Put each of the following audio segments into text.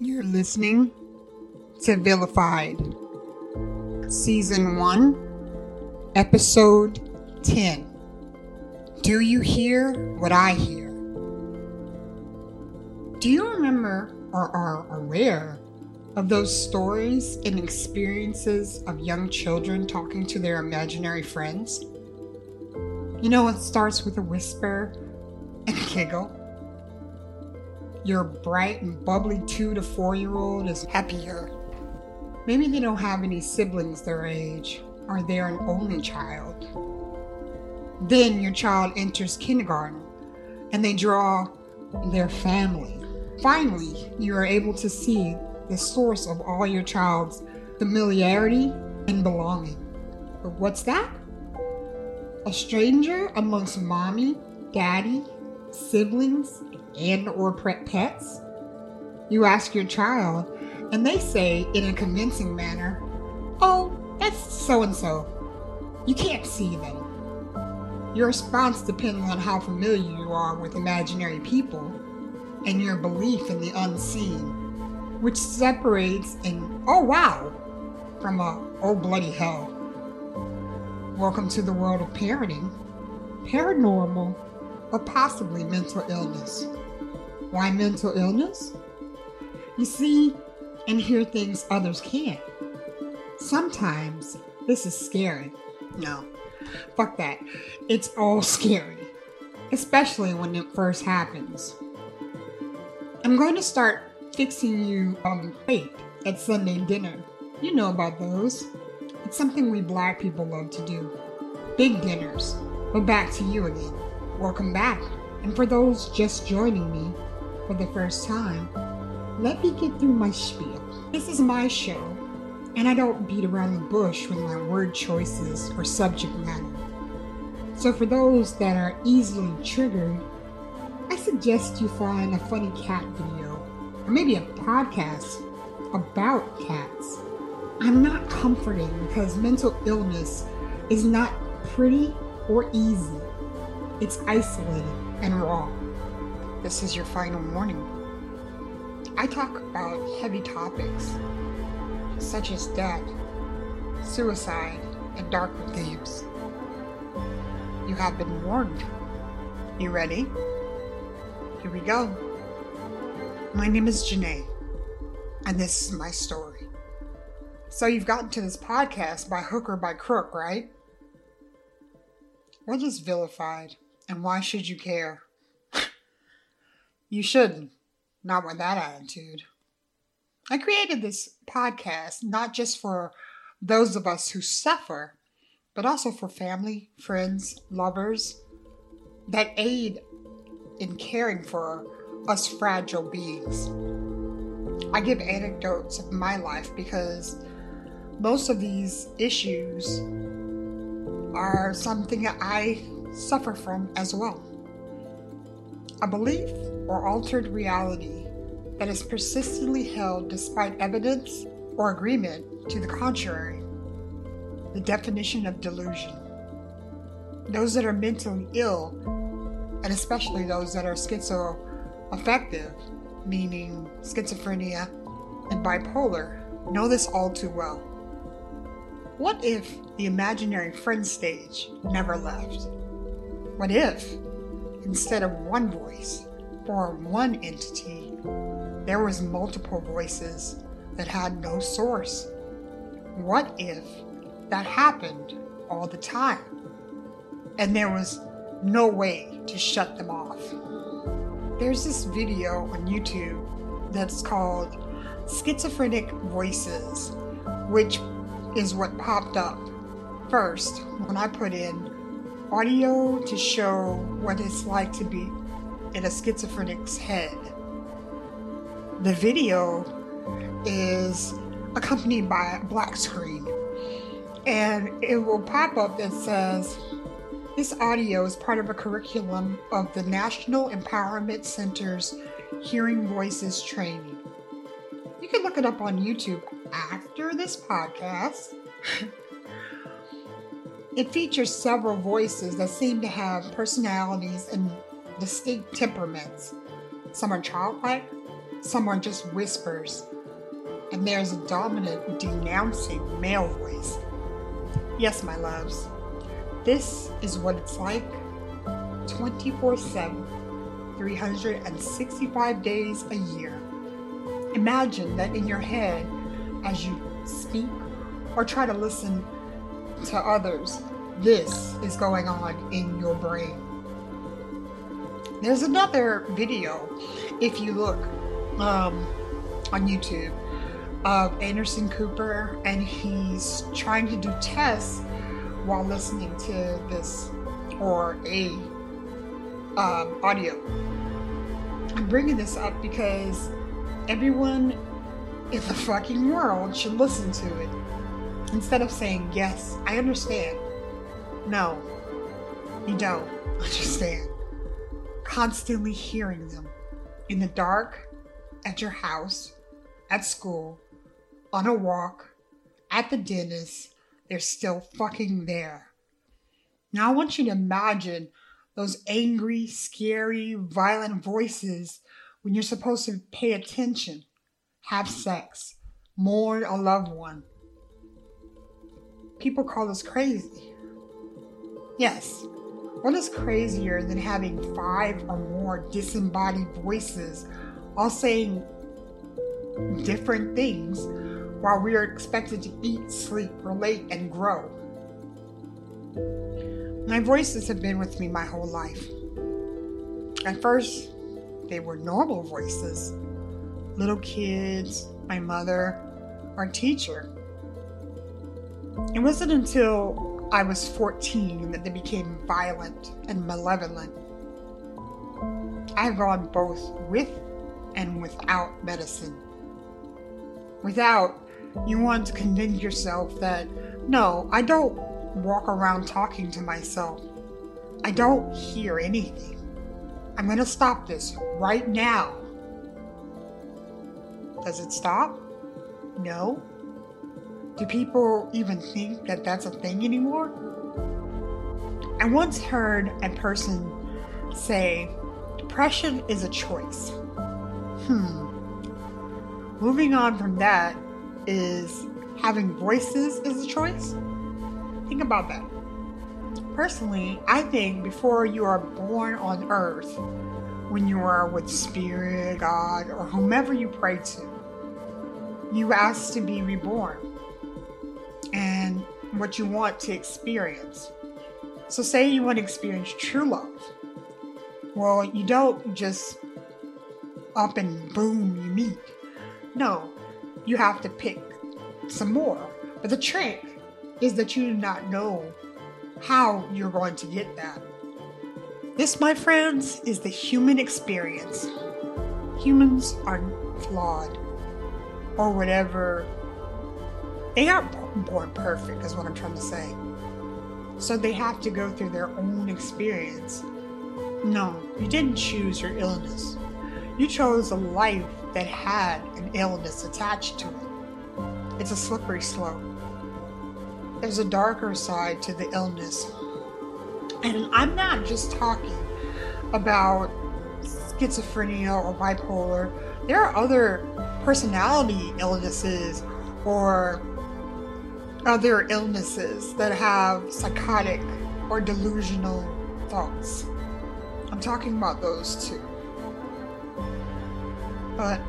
You're listening to Vilified, Season 1, Episode 10. Do you hear what I hear? Do you remember or are aware of those stories and experiences of young children talking to their imaginary friends? You know, it starts with a whisper and a giggle your bright and bubbly two to four year old is happier. Maybe they don't have any siblings their age, or they're an only child. Then your child enters kindergarten and they draw their family. Finally, you are able to see the source of all your child's familiarity and belonging. But what's that? A stranger amongst mommy, daddy, siblings, and or pets? You ask your child, and they say in a convincing manner, "Oh, that's so and so." You can't see them. Your response depends on how familiar you are with imaginary people and your belief in the unseen, which separates an "Oh wow" from a "Oh bloody hell." Welcome to the world of parenting, paranormal, or possibly mental illness. Why mental illness? You see and hear things others can't. Sometimes this is scary. No, fuck that. It's all scary, especially when it first happens. I'm going to start fixing you on the plate at Sunday dinner. You know about those. It's something we black people love to do. Big dinners. But back to you again. Welcome back. And for those just joining me, for the first time, let me get through my spiel. This is my show, and I don't beat around the bush with my word choices or subject matter. So, for those that are easily triggered, I suggest you find a funny cat video, or maybe a podcast about cats. I'm not comforting because mental illness is not pretty or easy, it's isolated and raw. This is your final warning. I talk about heavy topics such as death, suicide, and darker themes. You have been warned. You ready? Here we go. My name is Janae, and this is my story. So, you've gotten to this podcast by hook or by crook, right? What is vilified, and why should you care? You shouldn't. Not with that attitude. I created this podcast not just for those of us who suffer, but also for family, friends, lovers that aid in caring for us fragile beings. I give anecdotes of my life because most of these issues are something I suffer from as well. A belief or altered reality that is persistently held despite evidence or agreement to the contrary. The definition of delusion. Those that are mentally ill and especially those that are schizoaffective, meaning schizophrenia and bipolar, know this all too well. What if the imaginary friend stage never left? What if, instead of one voice or one entity, there was multiple voices that had no source? What if that happened all the time and there was no way to shut them off? There's this video on YouTube that's called Schizophrenic Voices, which is what popped up first when I put in audio to show what it's like to be in a schizophrenic's head. The video is accompanied by a black screen, and it will pop up that says, This audio is part of a curriculum of the National Empowerment Center's Hearing Voices training. You can look it up on YouTube after this podcast. it features several voices that seem to have personalities and distinct temperaments. Some are childlike, some are just whispers, and there's a dominant, denouncing male voice. Yes, my loves, this is what it's like 24 7, 365 days a year. Imagine that in your head as you speak or try to listen to others, this is going on in your brain. There's another video, if you look um, on YouTube, of Anderson Cooper, and he's trying to do tests while listening to this or a um, audio. I'm bringing this up because everyone in the fucking world should listen to it instead of saying, Yes, I understand. No, you don't understand. Constantly hearing them in the dark, at your house, at school, on a walk, at the dentist, they're still fucking there. Now I want you to imagine those angry, scary, violent voices when you're supposed to pay attention, have sex, mourn a loved one. People call us crazy. Yes, what is crazier than having five or more disembodied voices all saying different things while we are expected to eat, sleep, relate, and grow? My voices have been with me my whole life. At first, they were normal voices little kids, my mother, our teacher. It wasn't until I was 14 that they became violent and malevolent. I've gone both with and without medicine. Without, you want to convince yourself that no, I don't walk around talking to myself. I don't hear anything. I'm going to stop this right now. Does it stop? No. Do people even think that that's a thing anymore? I once heard a person say, depression is a choice. Hmm. Moving on from that is having voices is a choice? Think about that. Personally, I think before you are born on earth, when you are with Spirit, God, or whomever you pray to, you ask to be reborn what you want to experience. So, say you want to experience true love. Well, you don't just up and boom, you meet. No, you have to pick some more. But the trick is that you do not know how you're going to get that. This, my friends, is the human experience. Humans are flawed, or whatever. They aren't born perfect, is what I'm trying to say. So they have to go through their own experience. No, you didn't choose your illness. You chose a life that had an illness attached to it. It's a slippery slope. There's a darker side to the illness. And I'm not just talking about schizophrenia or bipolar. There are other personality illnesses or other illnesses that have psychotic or delusional thoughts. I'm talking about those too. But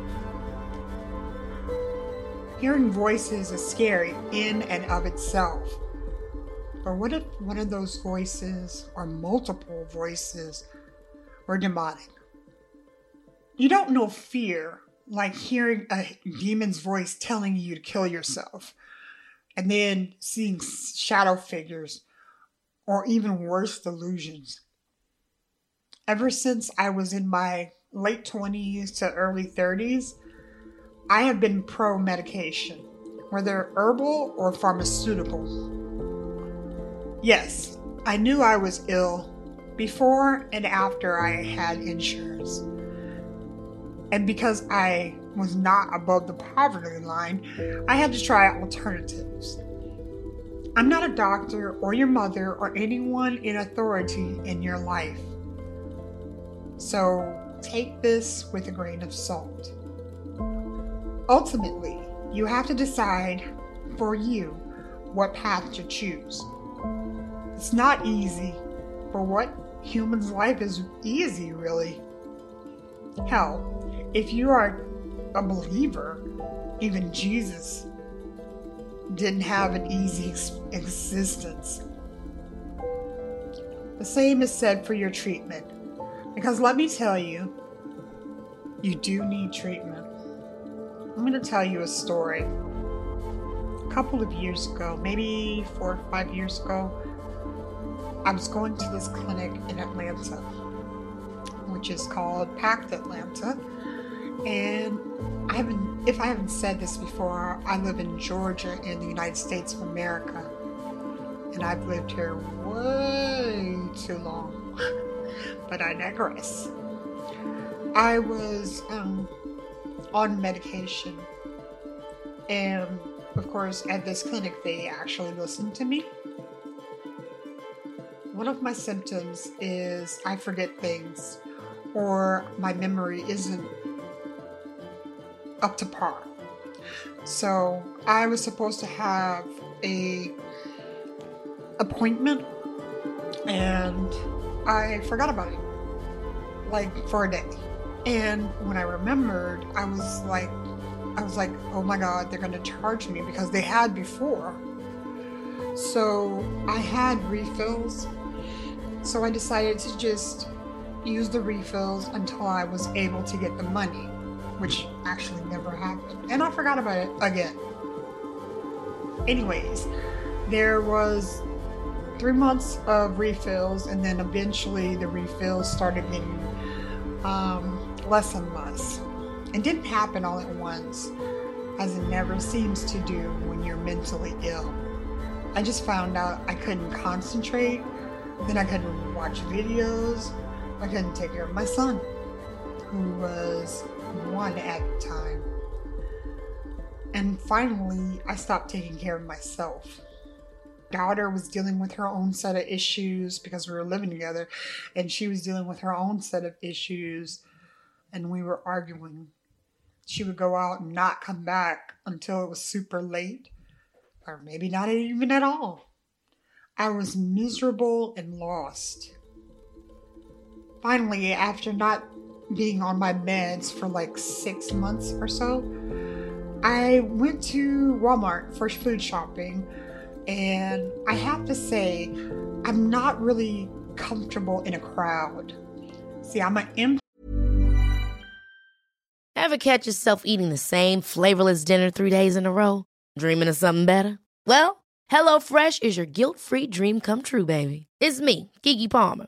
hearing voices is scary in and of itself. But what if one of those voices, or multiple voices, were demonic? You don't know fear like hearing a demon's voice telling you to kill yourself, and then seeing shadow figures, or even worse, delusions. Ever since I was in my late 20s to early 30s, I have been pro medication, whether herbal or pharmaceutical. Yes, I knew I was ill before and after I had insurance. And because I was not above the poverty line, I had to try alternatives. I'm not a doctor or your mother or anyone in authority in your life. So take this with a grain of salt. Ultimately, you have to decide for you what path to choose. It's not easy, for what human's life is easy, really. Hell, if you are a believer, even Jesus didn't have an easy ex- existence. The same is said for your treatment. Because let me tell you, you do need treatment. I'm going to tell you a story. A couple of years ago, maybe four or five years ago, I was going to this clinic in Atlanta, which is called Pact Atlanta. And I haven't, if I haven't said this before, I live in Georgia in the United States of America. And I've lived here way too long. but I digress. I was um, on medication. And of course, at this clinic, they actually listened to me. One of my symptoms is I forget things or my memory isn't up to par. So I was supposed to have a appointment and I forgot about it like for a day. And when I remembered, I was like, I was like, oh my God, they're to charge me because they had before. So I had refills. So I decided to just use the refills until I was able to get the money, which actually never happened. And I forgot about it again. Anyways, there was three months of refills, and then eventually the refills started getting um, less and less. It didn't happen all at once, as it never seems to do when you're mentally ill. I just found out I couldn't concentrate, then I couldn't watch videos, I couldn't take care of my son, who was one at the time. And finally, I stopped taking care of myself. Daughter was dealing with her own set of issues because we were living together, and she was dealing with her own set of issues and we were arguing. She would go out and not come back until it was super late, or maybe not even at all. I was miserable and lost. Finally, after not being on my meds for like six months or so, I went to Walmart for food shopping, and I have to say, I'm not really comfortable in a crowd. See, I'm an Ever catch yourself eating the same flavorless dinner three days in a row? Dreaming of something better? Well, HelloFresh is your guilt free dream come true, baby. It's me, Keke Palmer.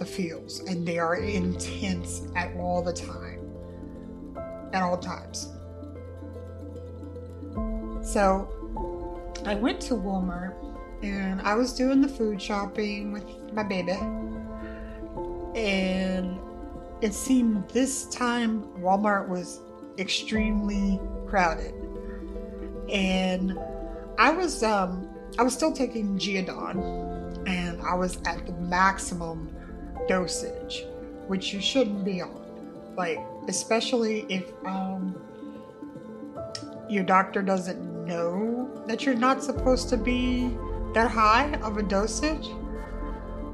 the feels, and they are intense at all the time. At all times. So I went to Walmart and I was doing the food shopping with my baby. And it seemed this time Walmart was extremely crowded. And I was um I was still taking Geodon and I was at the maximum dosage, which you shouldn't be on. Like especially if um your doctor doesn't know that you're not supposed to be that high of a dosage.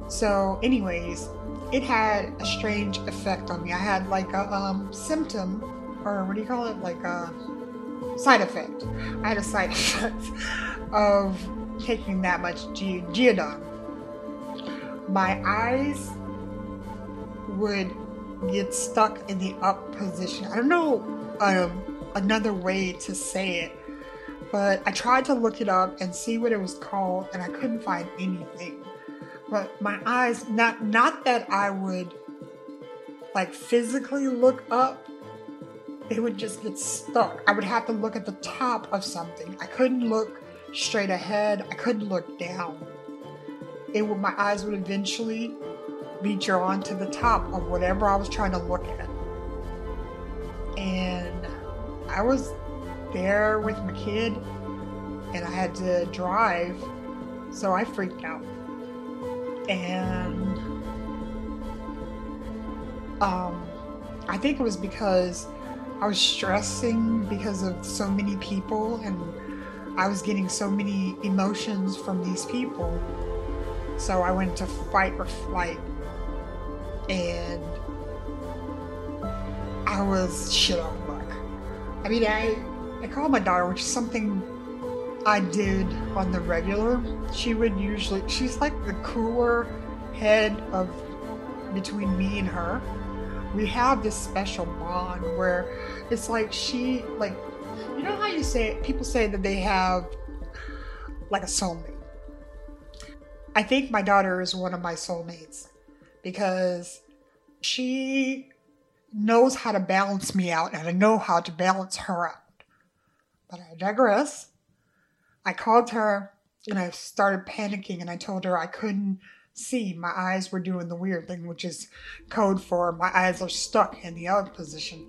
So, anyways, it had a strange effect on me. I had like a um, symptom, or what do you call it? Like a side effect. I had a side effect of taking that much Ge- Geodon. My eyes would get stuck in the up position. I don't know um, another way to say it, but I tried to look it up and see what it was called, and I couldn't find anything. But my eyes, not not that I would like physically look up, they would just get stuck. I would have to look at the top of something. I couldn't look straight ahead. I couldn't look down. It would my eyes would eventually be drawn to the top of whatever I was trying to look at. And I was there with my kid and I had to drive, so I freaked out. And um, I think it was because I was stressing because of so many people and I was getting so many emotions from these people. So I went to fight or flight and I was shit out of luck. I mean, I, I called my daughter, which is something I did on the regular. She would usually, she's like the cooler head of between me and her. We have this special bond where it's like she, like, you know how you say, people say that they have like a soulmate. I think my daughter is one of my soulmates because she knows how to balance me out and I know how to balance her out. But I digress. I called her and I started panicking and I told her I couldn't see. My eyes were doing the weird thing, which is code for my eyes are stuck in the out position.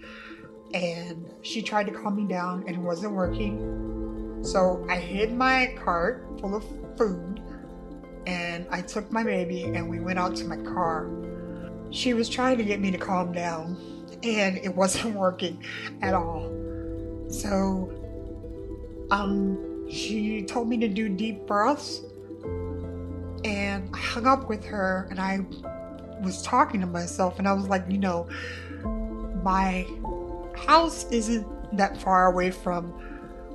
And she tried to calm me down and it wasn't working. So I hid my cart full of food and I took my baby and we went out to my car. She was trying to get me to calm down and it wasn't working at all. So, um, she told me to do deep breaths, and I hung up with her, and I was talking to myself, and I was like, you know, my house isn't that far away from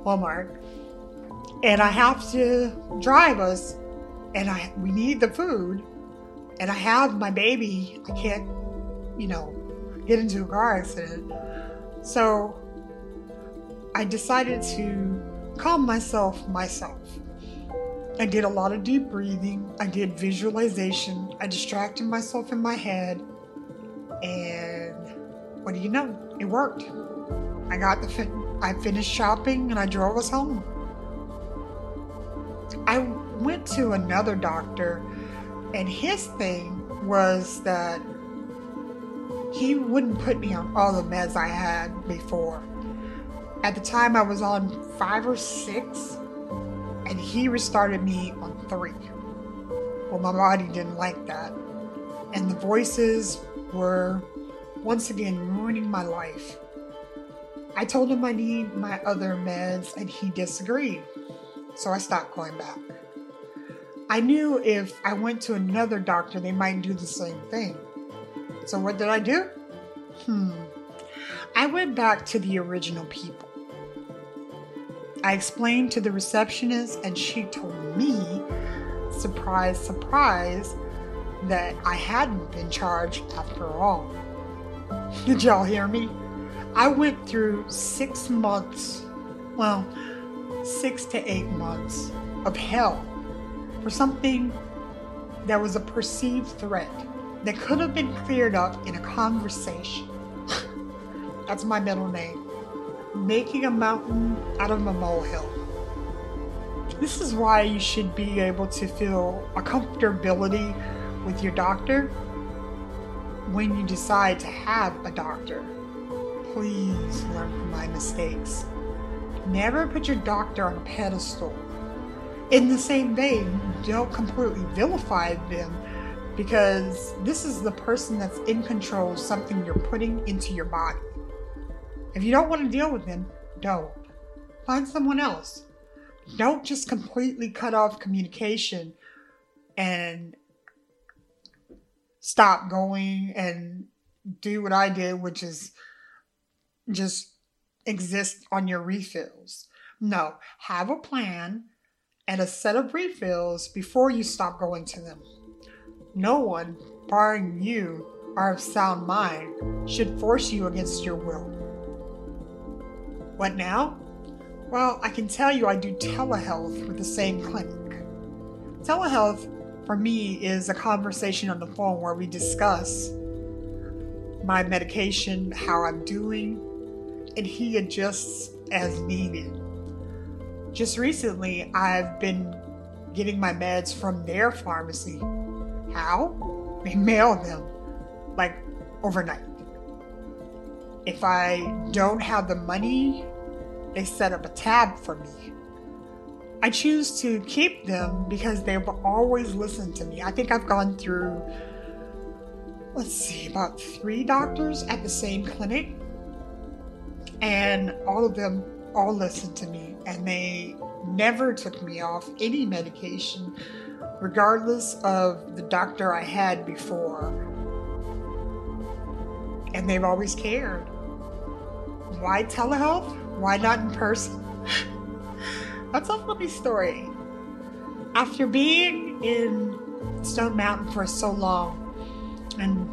Walmart, and I have to drive us, and I we need the food, and I have my baby. I can't, you know, get into a car accident. So I decided to calm myself myself. I did a lot of deep breathing. I did visualization. I distracted myself in my head. And what do you know? It worked. I got the I finished shopping and I drove us home. I went to another doctor and his thing was that he wouldn't put me on all the meds I had before. At the time, I was on five or six, and he restarted me on three. Well, my body didn't like that. And the voices were once again ruining my life. I told him I need my other meds, and he disagreed. So I stopped going back. I knew if I went to another doctor, they might do the same thing. So, what did I do? Hmm. I went back to the original people. I explained to the receptionist, and she told me, surprise, surprise, that I hadn't been charged after all. Did y'all hear me? I went through six months, well, six to eight months of hell for something that was a perceived threat that could have been cleared up in a conversation. That's my middle name. Making a mountain out of a molehill. This is why you should be able to feel a comfortability with your doctor when you decide to have a doctor. Please learn from my mistakes. Never put your doctor on a pedestal. In the same vein, don't completely vilify them because this is the person that's in control of something you're putting into your body. If you don't want to deal with them, don't. Find someone else. Don't just completely cut off communication and stop going and do what I did, which is just exist on your refills. No, have a plan and a set of refills before you stop going to them. No one, barring you, are of sound mind, should force you against your will. What now? Well, I can tell you I do telehealth with the same clinic. Telehealth for me is a conversation on the phone where we discuss my medication, how I'm doing, and he adjusts as needed. Just recently, I've been getting my meds from their pharmacy. How? They mail them like overnight. If I don't have the money, they set up a tab for me. I choose to keep them because they've always listened to me. I think I've gone through, let's see, about three doctors at the same clinic, and all of them all listened to me, and they never took me off any medication, regardless of the doctor I had before. And they've always cared. Why telehealth? Why not in person? That's a funny story. After being in Stone Mountain for so long and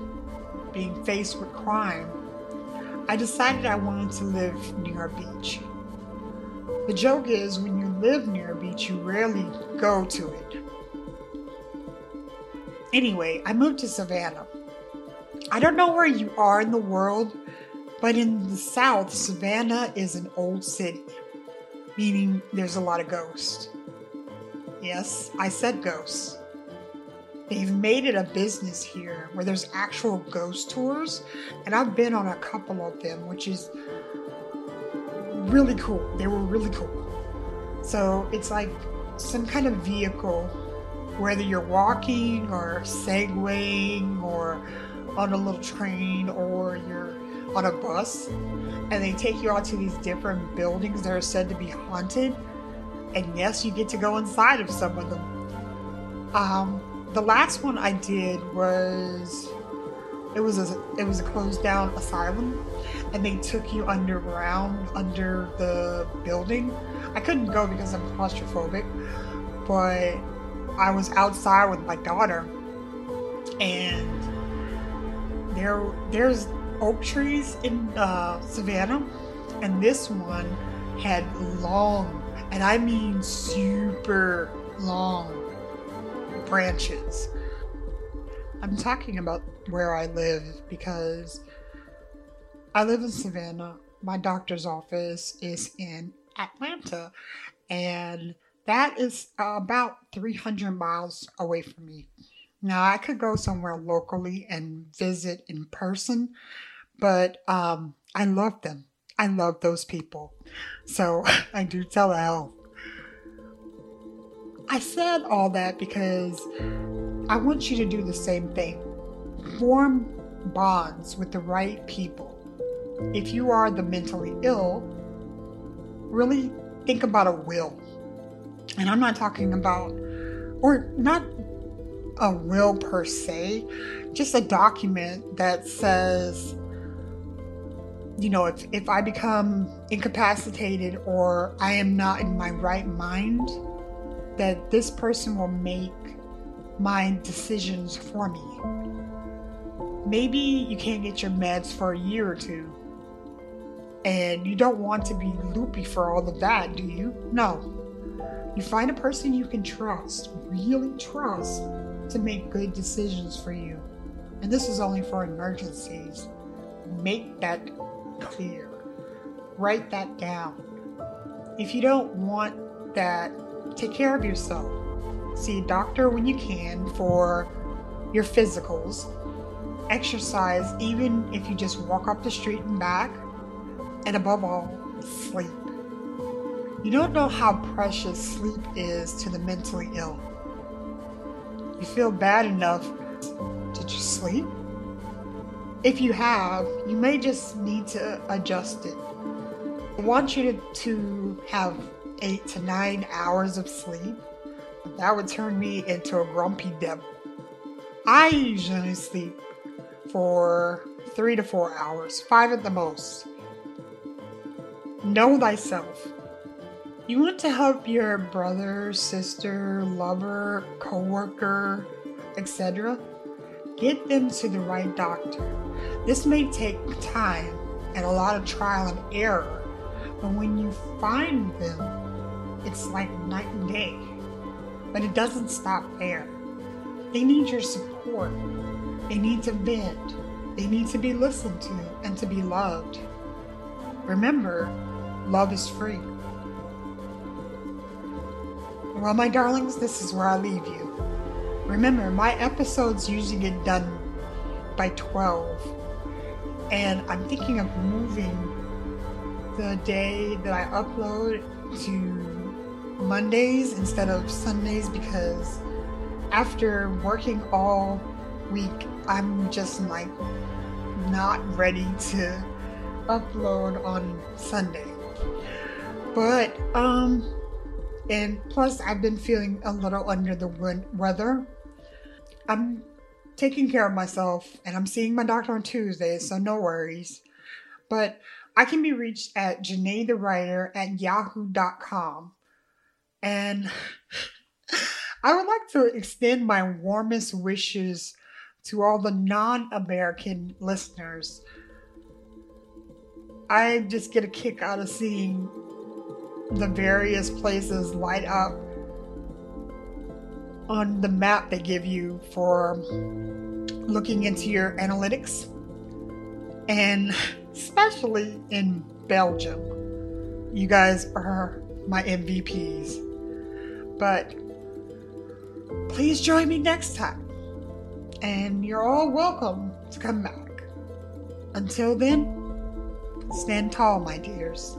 being faced with crime, I decided I wanted to live near a beach. The joke is, when you live near a beach, you rarely go to it. Anyway, I moved to Savannah. I don't know where you are in the world, but in the South, Savannah is an old city meaning there's a lot of ghosts. Yes, I said ghosts. They've made it a business here where there's actual ghost tours, and I've been on a couple of them, which is really cool. They were really cool. So it's like some kind of vehicle, whether you're walking or segwaying or on a little train or you're on a bus and they take you out to these different buildings that are said to be haunted. And yes, you get to go inside of some of them. Um, the last one I did was it was a it was a closed down asylum, and they took you underground under the building. I couldn't go because I'm claustrophobic, but I was outside with my daughter, and there there's oak trees in uh, Savannah, and this one had long, and I mean super long branches. I'm talking about where I live because I live in Savannah. My doctor's office is in Atlanta, and that is about 300 miles away from me. Now, I could go somewhere locally and visit in person, but um, I love them. I love those people. So I do telehealth. I said all that because I want you to do the same thing. Form bonds with the right people. If you are the mentally ill, really think about a will. And I'm not talking about, or not a will per se, just a document that says, you know, if, if I become incapacitated or I am not in my right mind, that this person will make my decisions for me. Maybe you can't get your meds for a year or two, and you don't want to be loopy for all of that, do you? No. You find a person you can trust, really trust, to make good decisions for you. And this is only for emergencies. Make that clear. Write that down. If you don't want that, take care of yourself. See a doctor when you can for your physicals. Exercise, even if you just walk up the street and back. And above all, sleep. You don't know how precious sleep is to the mentally ill. You feel bad enough. Did you sleep? If you have, you may just need to adjust it. I want you to, to have eight to nine hours of sleep. That would turn me into a grumpy devil. I usually sleep for three to four hours, five at the most. Know thyself. You want to help your brother, sister, lover, coworker, etc. Get them to the right doctor. This may take time and a lot of trial and error, but when you find them, it's like night and day. But it doesn't stop there. They need your support. They need to vent. They need to be listened to and to be loved. Remember, love is free. Well, my darlings, this is where I leave you. Remember, my episodes usually get done by 12, and I'm thinking of moving the day that I upload to Mondays instead of Sundays because after working all week, I'm just like not ready to upload on Sunday. But, um, and plus, I've been feeling a little under the weather. I'm taking care of myself and I'm seeing my doctor on Tuesday, so no worries. But I can be reached at Janae the Writer at yahoo.com. And I would like to extend my warmest wishes to all the non American listeners. I just get a kick out of seeing the various places light up on the map they give you for looking into your analytics. And especially in Belgium, you guys are my MVPs. But please join me next time. And you're all welcome to come back. Until then, stand tall, my dears.